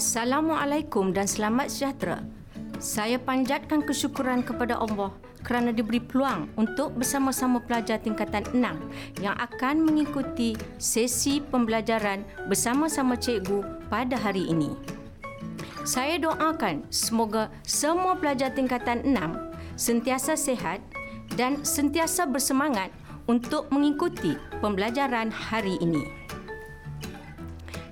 Assalamualaikum dan selamat sejahtera. Saya panjatkan kesyukuran kepada Allah kerana diberi peluang untuk bersama-sama pelajar tingkatan 6 yang akan mengikuti sesi pembelajaran bersama-sama cikgu pada hari ini. Saya doakan semoga semua pelajar tingkatan 6 sentiasa sehat dan sentiasa bersemangat untuk mengikuti pembelajaran hari ini.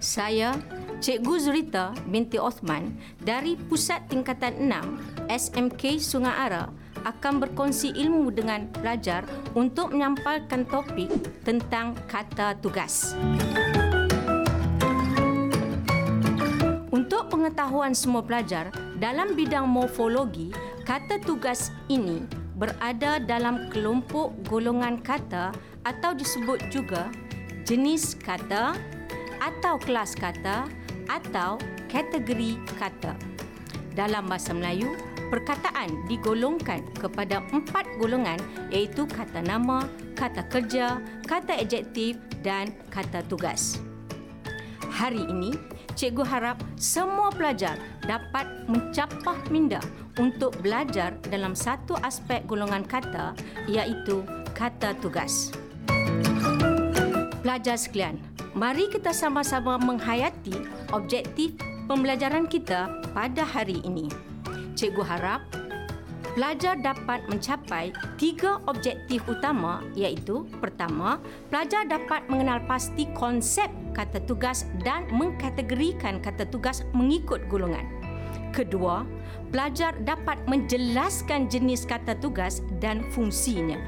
Saya Cikgu Zurita binti Osman dari Pusat Tingkatan 6 SMK Sungai Ara akan berkongsi ilmu dengan pelajar untuk menyampaikan topik tentang kata tugas. Untuk pengetahuan semua pelajar, dalam bidang morfologi, kata tugas ini berada dalam kelompok golongan kata atau disebut juga jenis kata atau kelas kata atau kategori kata. Dalam bahasa Melayu, perkataan digolongkan kepada empat golongan iaitu kata nama, kata kerja, kata adjektif dan kata tugas. Hari ini, cikgu harap semua pelajar dapat mencapah minda untuk belajar dalam satu aspek golongan kata iaitu kata tugas. Pelajar sekalian, mari kita sama-sama menghayati objektif pembelajaran kita pada hari ini. Cikgu harap pelajar dapat mencapai tiga objektif utama iaitu pertama, pelajar dapat mengenal pasti konsep kata tugas dan mengkategorikan kata tugas mengikut golongan. Kedua, pelajar dapat menjelaskan jenis kata tugas dan fungsinya.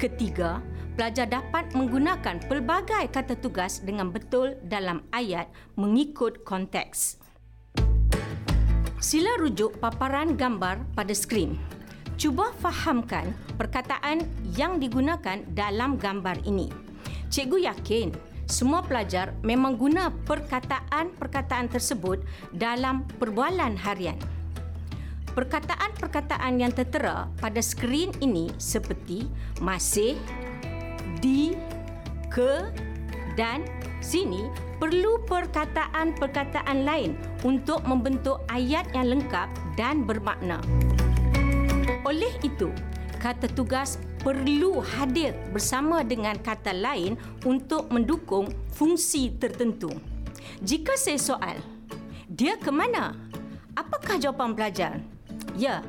Ketiga, pelajar dapat menggunakan pelbagai kata tugas dengan betul dalam ayat mengikut konteks. Sila rujuk paparan gambar pada skrin. Cuba fahamkan perkataan yang digunakan dalam gambar ini. Cikgu yakin semua pelajar memang guna perkataan-perkataan tersebut dalam perbualan harian. Perkataan-perkataan yang tertera pada skrin ini seperti masih, di, ke dan sini perlu perkataan-perkataan lain untuk membentuk ayat yang lengkap dan bermakna. Oleh itu, kata tugas perlu hadir bersama dengan kata lain untuk mendukung fungsi tertentu. Jika saya soal, dia ke mana? Apakah jawapan pelajar? Ya,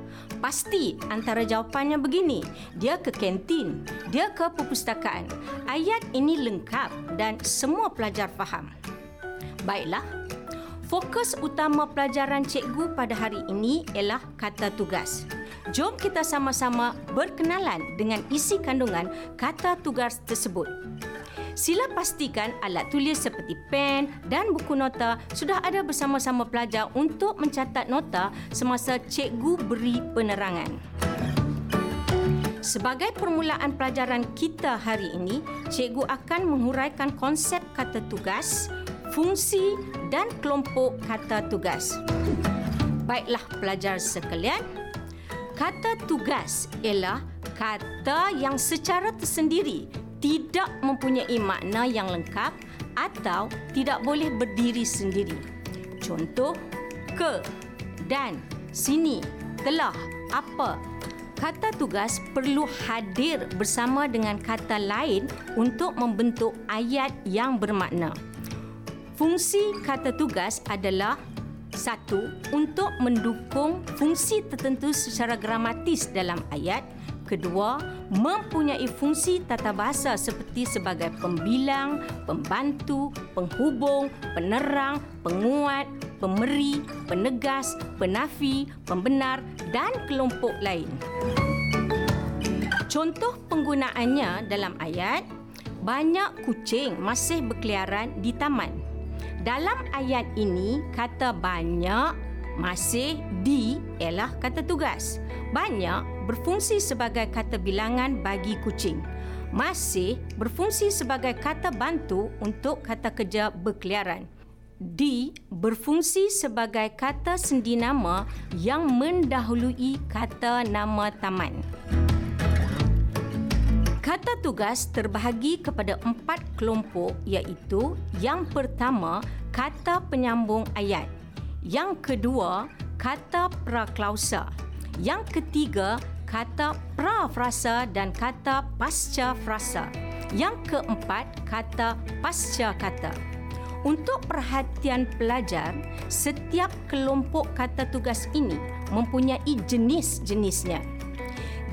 pasti antara jawapannya begini. Dia ke kantin, dia ke perpustakaan. Ayat ini lengkap dan semua pelajar faham. Baiklah, fokus utama pelajaran cikgu pada hari ini ialah kata tugas. Jom kita sama-sama berkenalan dengan isi kandungan kata tugas tersebut. Sila pastikan alat tulis seperti pen dan buku nota sudah ada bersama-sama pelajar untuk mencatat nota semasa cikgu beri penerangan. Sebagai permulaan pelajaran kita hari ini, cikgu akan menguraikan konsep kata tugas, fungsi dan kelompok kata tugas. Baiklah pelajar sekalian, kata tugas ialah kata yang secara tersendiri tidak mempunyai makna yang lengkap atau tidak boleh berdiri sendiri. Contoh, ke, dan, sini, telah, apa. Kata tugas perlu hadir bersama dengan kata lain untuk membentuk ayat yang bermakna. Fungsi kata tugas adalah satu, untuk mendukung fungsi tertentu secara gramatis dalam ayat Kedua, mempunyai fungsi tata bahasa seperti sebagai pembilang, pembantu, penghubung, penerang, penguat, pemeri, penegas, penafi, pembenar dan kelompok lain. Contoh penggunaannya dalam ayat, banyak kucing masih berkeliaran di taman. Dalam ayat ini, kata banyak masih di ialah kata tugas. Banyak berfungsi sebagai kata bilangan bagi kucing. Masih berfungsi sebagai kata bantu untuk kata kerja berkeliaran. Di berfungsi sebagai kata sendi nama yang mendahului kata nama taman. Kata tugas terbahagi kepada empat kelompok iaitu yang pertama, kata penyambung ayat. Yang kedua, kata praklausa. Yang ketiga, kata prafrasa dan kata pasca frasa. Yang keempat, kata pasca kata. Untuk perhatian pelajar, setiap kelompok kata tugas ini mempunyai jenis-jenisnya.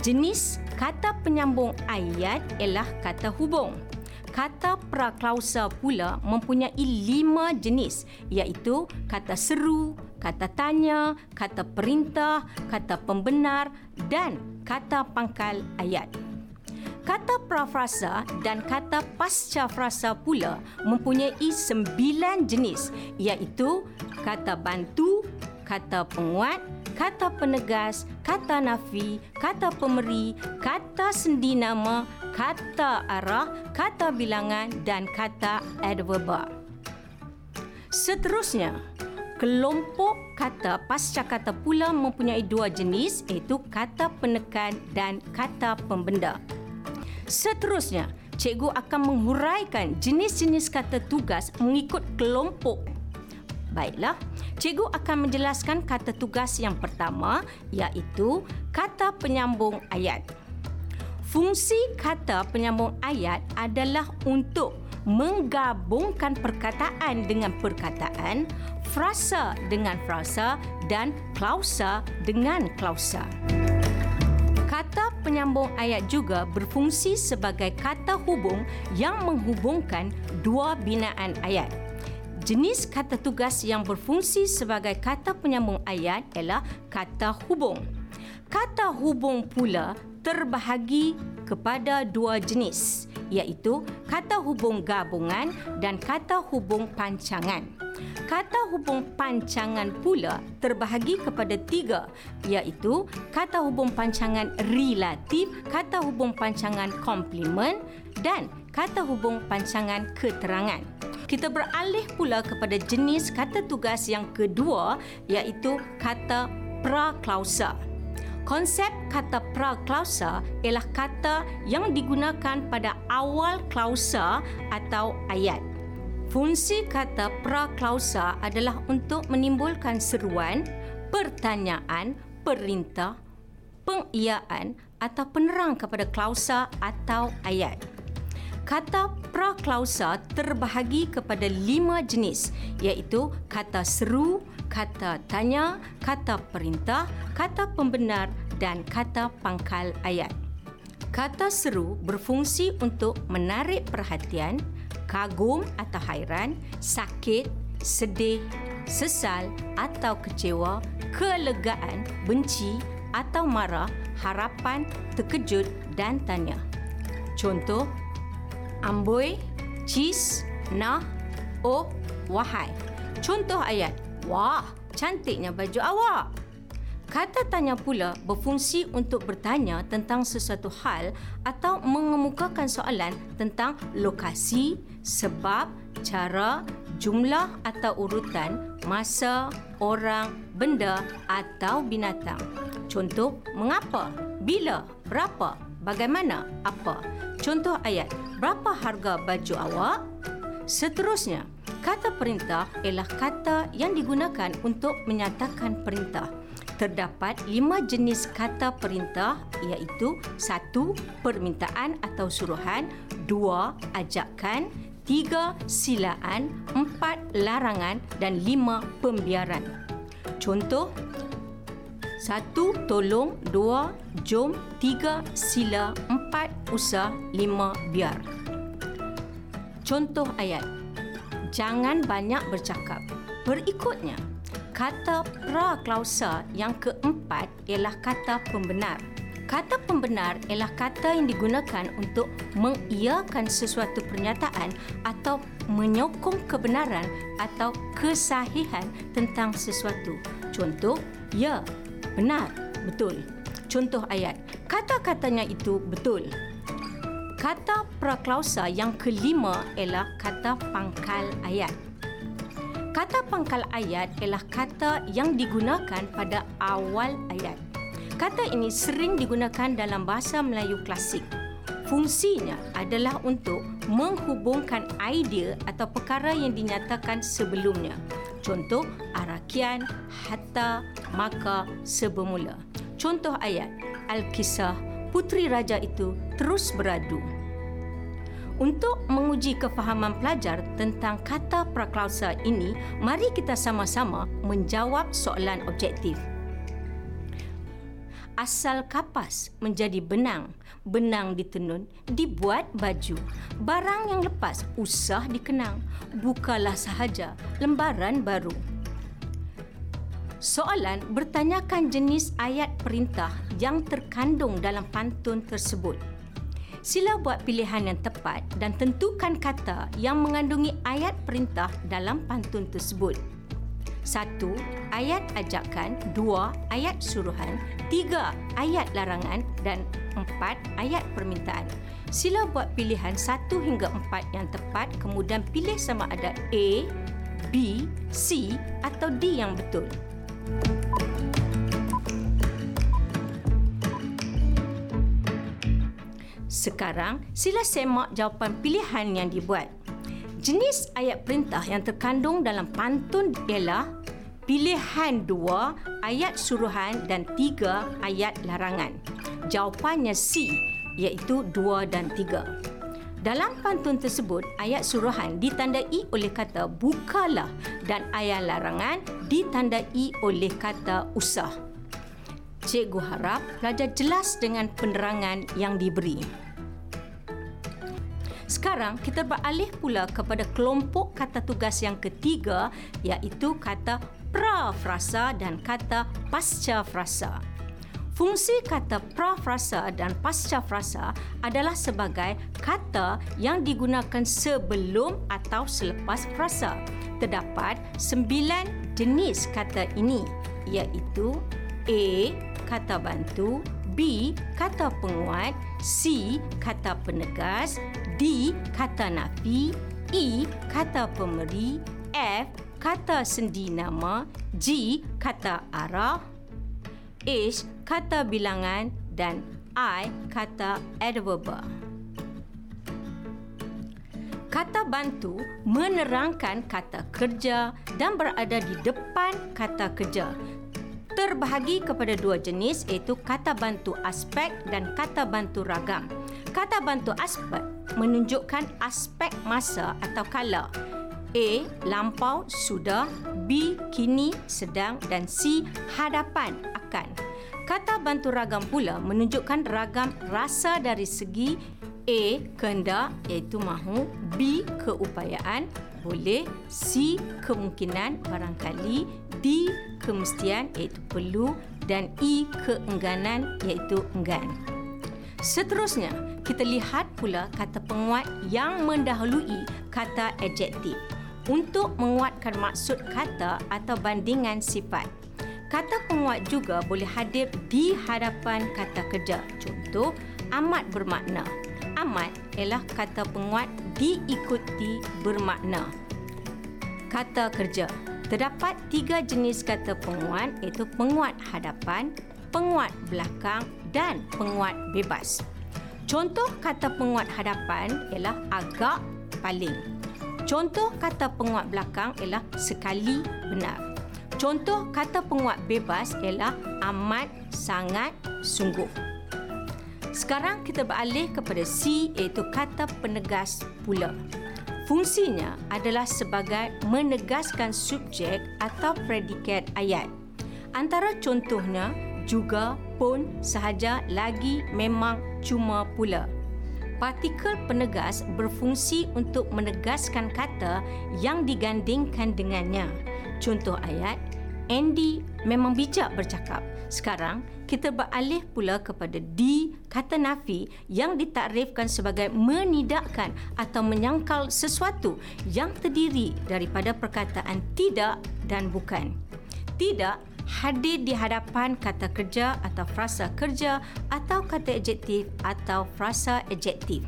Jenis kata penyambung ayat ialah kata hubung. Kata praklausa pula mempunyai lima jenis iaitu kata seru, kata tanya, kata perintah, kata pembenar dan kata pangkal ayat. Kata prafrasa dan kata pasca frasa pula mempunyai sembilan jenis iaitu kata bantu, kata penguat, kata penegas, kata nafi, kata pemeri, kata sendi nama, kata arah, kata bilangan dan kata adverba. Seterusnya, kelompok kata pasca kata pula mempunyai dua jenis iaitu kata penekan dan kata pembenda. Seterusnya, cikgu akan menghuraikan jenis-jenis kata tugas mengikut kelompok Baiklah, cikgu akan menjelaskan kata tugas yang pertama iaitu kata penyambung ayat. Fungsi kata penyambung ayat adalah untuk menggabungkan perkataan dengan perkataan, frasa dengan frasa dan klausa dengan klausa. Kata penyambung ayat juga berfungsi sebagai kata hubung yang menghubungkan dua binaan ayat. Jenis kata tugas yang berfungsi sebagai kata penyambung ayat ialah kata hubung. Kata hubung pula terbahagi kepada dua jenis iaitu kata hubung gabungan dan kata hubung pancangan. Kata hubung pancangan pula terbahagi kepada tiga iaitu kata hubung pancangan relatif, kata hubung pancangan komplement dan kata hubung pancangan keterangan kita beralih pula kepada jenis kata tugas yang kedua iaitu kata praklausa. Konsep kata praklausa ialah kata yang digunakan pada awal klausa atau ayat. Fungsi kata praklausa adalah untuk menimbulkan seruan, pertanyaan, perintah, pengiyaan atau penerang kepada klausa atau ayat. Kata praklausa terbahagi kepada lima jenis iaitu kata seru, kata tanya, kata perintah, kata pembenar dan kata pangkal ayat. Kata seru berfungsi untuk menarik perhatian, kagum atau hairan, sakit, sedih, sesal atau kecewa, kelegaan, benci atau marah, harapan, terkejut dan tanya. Contoh, amboi, cis, nah, oh, wahai. Contoh ayat, wah, cantiknya baju awak. Kata tanya pula berfungsi untuk bertanya tentang sesuatu hal atau mengemukakan soalan tentang lokasi, sebab, cara, jumlah atau urutan, masa, orang, benda atau binatang. Contoh, mengapa, bila, berapa, bagaimana, apa. Contoh ayat, berapa harga baju awak? Seterusnya, kata perintah ialah kata yang digunakan untuk menyatakan perintah. Terdapat lima jenis kata perintah iaitu satu permintaan atau suruhan, dua ajakan, tiga silaan, empat larangan dan lima pembiaran. Contoh, satu tolong, dua jom, tiga sila, empat usah, lima biar. Contoh ayat. Jangan banyak bercakap. Berikutnya, kata praklausa yang keempat ialah kata pembenar. Kata pembenar ialah kata yang digunakan untuk mengiyakan sesuatu pernyataan atau menyokong kebenaran atau kesahihan tentang sesuatu. Contoh, ya, benar, betul. Contoh ayat, kata-katanya itu betul. Kata praklausa yang kelima ialah kata pangkal ayat. Kata pangkal ayat ialah kata yang digunakan pada awal ayat. Kata ini sering digunakan dalam bahasa Melayu klasik. Fungsinya adalah untuk menghubungkan idea atau perkara yang dinyatakan sebelumnya. Contoh, arakian, hatta, maka, sebermula. Contoh ayat, Al-Kisah, putri raja itu terus beradu. Untuk menguji kefahaman pelajar tentang kata praklausa ini, mari kita sama-sama menjawab soalan objektif. Asal kapas menjadi benang, benang ditenun, dibuat baju. Barang yang lepas usah dikenang, bukalah sahaja lembaran baru. Soalan bertanyakan jenis ayat perintah yang terkandung dalam pantun tersebut. Sila buat pilihan yang tepat dan tentukan kata yang mengandungi ayat perintah dalam pantun tersebut. Satu, ayat ajakan. Dua, ayat suruhan. Tiga, ayat larangan. Dan empat, ayat permintaan. Sila buat pilihan satu hingga empat yang tepat kemudian pilih sama ada A, B, C atau D yang betul. Sekarang, sila semak jawapan pilihan yang dibuat. Jenis ayat perintah yang terkandung dalam pantun ialah pilihan dua ayat suruhan dan tiga ayat larangan. Jawapannya C iaitu dua dan tiga. Dalam pantun tersebut, ayat suruhan ditandai oleh kata bukalah dan ayat larangan ditandai oleh kata usah. Cikgu harap pelajar jelas dengan penerangan yang diberi. Sekarang kita beralih pula kepada kelompok kata tugas yang ketiga iaitu kata prafrasa dan kata pasca frasa. Fungsi kata prafrasa dan pasca frasa adalah sebagai kata yang digunakan sebelum atau selepas frasa. Terdapat sembilan jenis kata ini iaitu A. Kata bantu B. Kata penguat C. Kata penegas D. Kata nafi E. Kata pemberi F. Kata sendi nama G. Kata arah H. Kata bilangan dan I. Kata adverb. Kata bantu menerangkan kata kerja dan berada di depan kata kerja terbahagi kepada dua jenis iaitu kata bantu aspek dan kata bantu ragam. Kata bantu aspek menunjukkan aspek masa atau kala. A. Lampau, sudah. B. Kini, sedang. Dan C. Hadapan, akan. Kata bantu ragam pula menunjukkan ragam rasa dari segi A. Kehendak iaitu mahu. B. Keupayaan boleh. C. Kemungkinan barangkali. D kemestian iaitu perlu dan E keengganan iaitu enggan. Seterusnya, kita lihat pula kata penguat yang mendahului kata adjektif untuk menguatkan maksud kata atau bandingan sifat. Kata penguat juga boleh hadir di hadapan kata kerja. Contoh, amat bermakna. Amat ialah kata penguat diikuti bermakna. Kata kerja Terdapat tiga jenis kata penguat iaitu penguat hadapan, penguat belakang dan penguat bebas. Contoh kata penguat hadapan ialah agak paling. Contoh kata penguat belakang ialah sekali benar. Contoh kata penguat bebas ialah amat, sangat, sungguh. Sekarang kita beralih kepada C iaitu kata penegas pula. Fungsinya adalah sebagai menegaskan subjek atau predikat ayat. Antara contohnya juga pun sahaja lagi memang cuma pula. Partikel penegas berfungsi untuk menegaskan kata yang digandingkan dengannya. Contoh ayat, Andy memang bijak bercakap. Sekarang, kita beralih pula kepada D, kata nafi yang ditakrifkan sebagai menidakkan atau menyangkal sesuatu yang terdiri daripada perkataan tidak dan bukan. Tidak hadir di hadapan kata kerja atau frasa kerja atau kata adjektif atau frasa adjektif.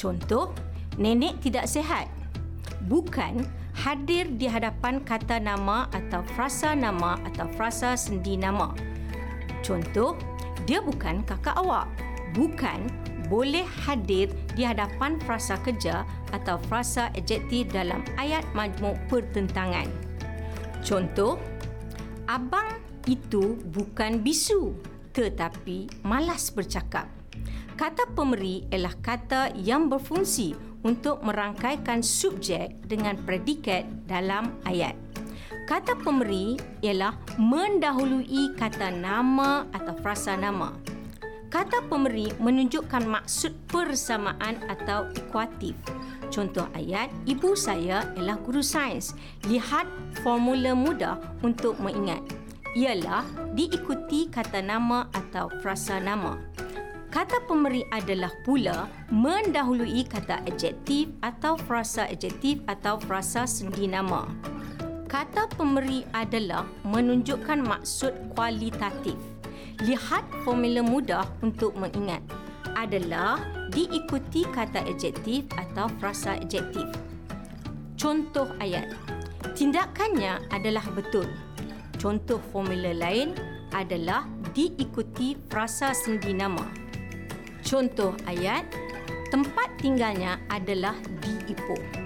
Contoh, nenek tidak sehat. Bukan hadir di hadapan kata nama atau frasa nama atau frasa sendi nama. Contoh, dia bukan kakak awak. Bukan boleh hadir di hadapan frasa kerja atau frasa adjektif dalam ayat majmuk pertentangan. Contoh, abang itu bukan bisu tetapi malas bercakap. Kata pemberi ialah kata yang berfungsi untuk merangkaikan subjek dengan predikat dalam ayat. Kata pemberi ialah mendahului kata nama atau frasa nama. Kata pemberi menunjukkan maksud persamaan atau ekuatif. Contoh ayat, ibu saya ialah guru sains. Lihat formula mudah untuk mengingat ialah diikuti kata nama atau frasa nama. Kata pemberi adalah pula mendahului kata adjektif atau frasa adjektif atau frasa sendi nama. Kata pemberi adalah menunjukkan maksud kualitatif. Lihat formula mudah untuk mengingat adalah diikuti kata adjektif atau frasa adjektif. Contoh ayat. Tindakannya adalah betul. Contoh formula lain adalah diikuti frasa sendi nama. Contoh ayat, tempat tinggalnya adalah di Ipoh.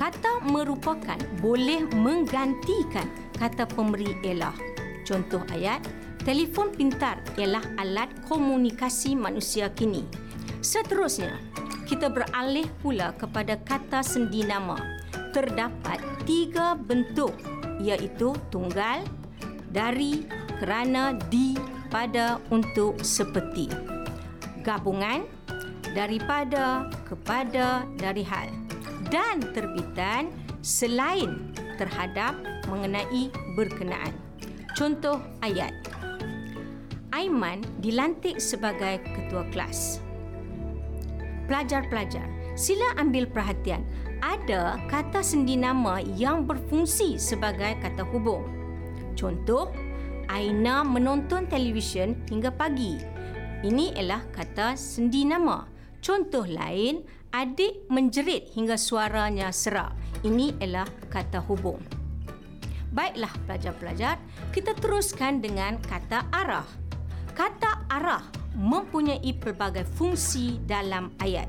Kata merupakan boleh menggantikan kata pemberi ialah. Contoh ayat, telefon pintar ialah alat komunikasi manusia kini. Seterusnya, kita beralih pula kepada kata sendi nama. Terdapat tiga bentuk iaitu tunggal, dari, kerana, di, pada, untuk, seperti. Gabungan, daripada, kepada, dari hal. Dan terbitan selain terhadap mengenai berkenaan. Contoh ayat. Aiman dilantik sebagai ketua kelas. Pelajar-pelajar, sila ambil perhatian ada kata sendi nama yang berfungsi sebagai kata hubung. Contoh, Aina menonton televisyen hingga pagi. Ini ialah kata sendi nama. Contoh lain, adik menjerit hingga suaranya serak. Ini ialah kata hubung. Baiklah pelajar-pelajar, kita teruskan dengan kata arah. Kata arah mempunyai pelbagai fungsi dalam ayat.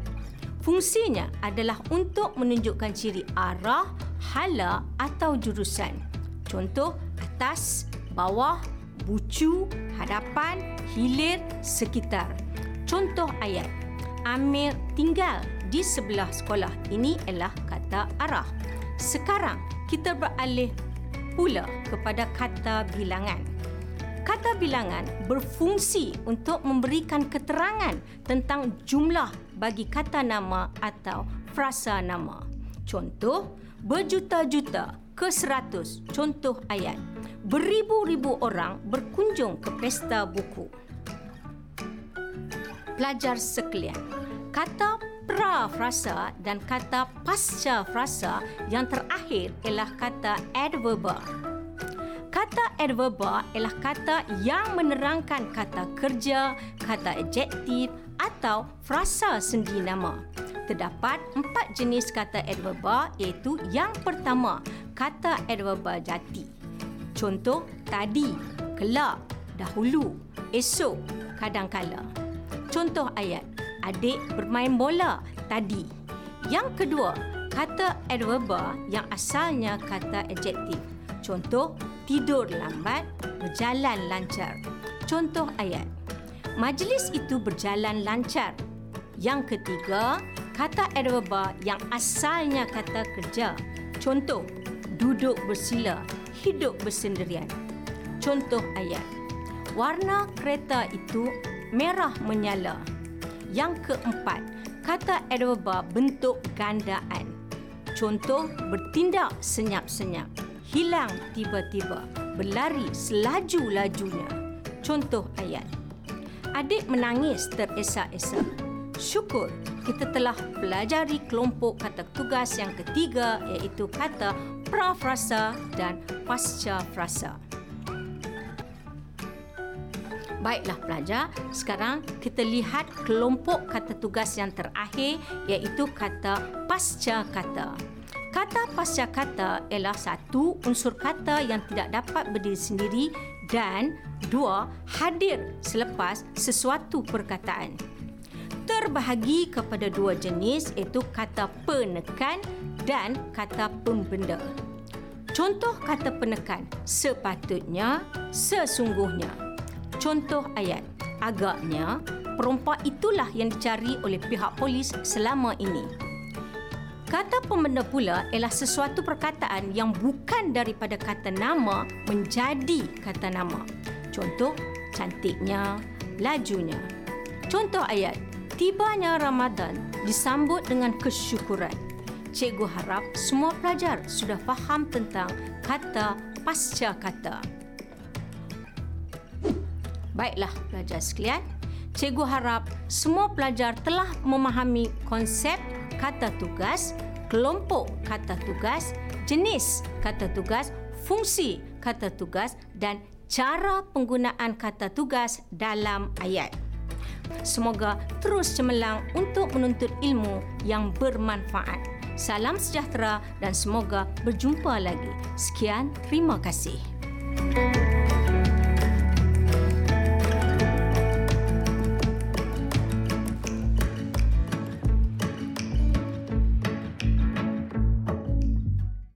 Fungsinya adalah untuk menunjukkan ciri arah, hala atau jurusan. Contoh, atas, bawah, bucu, hadapan, hilir, sekitar. Contoh ayat. Amir tinggal di sebelah sekolah. Ini ialah kata arah. Sekarang kita beralih pula kepada kata bilangan. Kata bilangan berfungsi untuk memberikan keterangan tentang jumlah bagi kata nama atau frasa nama. Contoh, berjuta-juta ke seratus. Contoh ayat. Beribu-ribu orang berkunjung ke pesta buku. Pelajar sekalian, kata pra frasa dan kata pasca frasa yang terakhir ialah kata adverba. Kata adverba ialah kata yang menerangkan kata kerja, kata adjektif atau frasa sendi nama. Terdapat empat jenis kata adverba iaitu yang pertama, kata adverba jati. Contoh, tadi, kelak, dahulu, esok, kadangkala. Contoh ayat, adik bermain bola tadi. Yang kedua, kata adverba yang asalnya kata adjektif. Contoh, tidur lambat, berjalan lancar. Contoh ayat. Majlis itu berjalan lancar. Yang ketiga, kata adverba yang asalnya kata kerja. Contoh, duduk bersila, hidup bersendirian. Contoh ayat. Warna kereta itu merah menyala. Yang keempat, kata adverba bentuk gandaan. Contoh, bertindak senyap-senyap hilang tiba-tiba, berlari selaju-lajunya. Contoh ayat. Adik menangis teresak-esak. Syukur kita telah pelajari kelompok kata tugas yang ketiga iaitu kata prafrasa dan pasca frasa. Baiklah pelajar, sekarang kita lihat kelompok kata tugas yang terakhir iaitu kata pasca kata. Kata pasca kata ialah satu unsur kata yang tidak dapat berdiri sendiri dan dua hadir selepas sesuatu perkataan. Terbahagi kepada dua jenis iaitu kata penekan dan kata pembenda. Contoh kata penekan sepatutnya, sesungguhnya. Contoh ayat agaknya perompak itulah yang dicari oleh pihak polis selama ini. Kata pembenda pula ialah sesuatu perkataan yang bukan daripada kata nama menjadi kata nama. Contoh, cantiknya, lajunya. Contoh ayat, tibanya Ramadan disambut dengan kesyukuran. Cikgu harap semua pelajar sudah faham tentang kata pasca kata. Baiklah pelajar sekalian, cikgu harap semua pelajar telah memahami konsep kata tugas, kelompok kata tugas, jenis kata tugas, fungsi kata tugas dan cara penggunaan kata tugas dalam ayat. Semoga terus cemerlang untuk menuntut ilmu yang bermanfaat. Salam sejahtera dan semoga berjumpa lagi. Sekian, terima kasih. thank you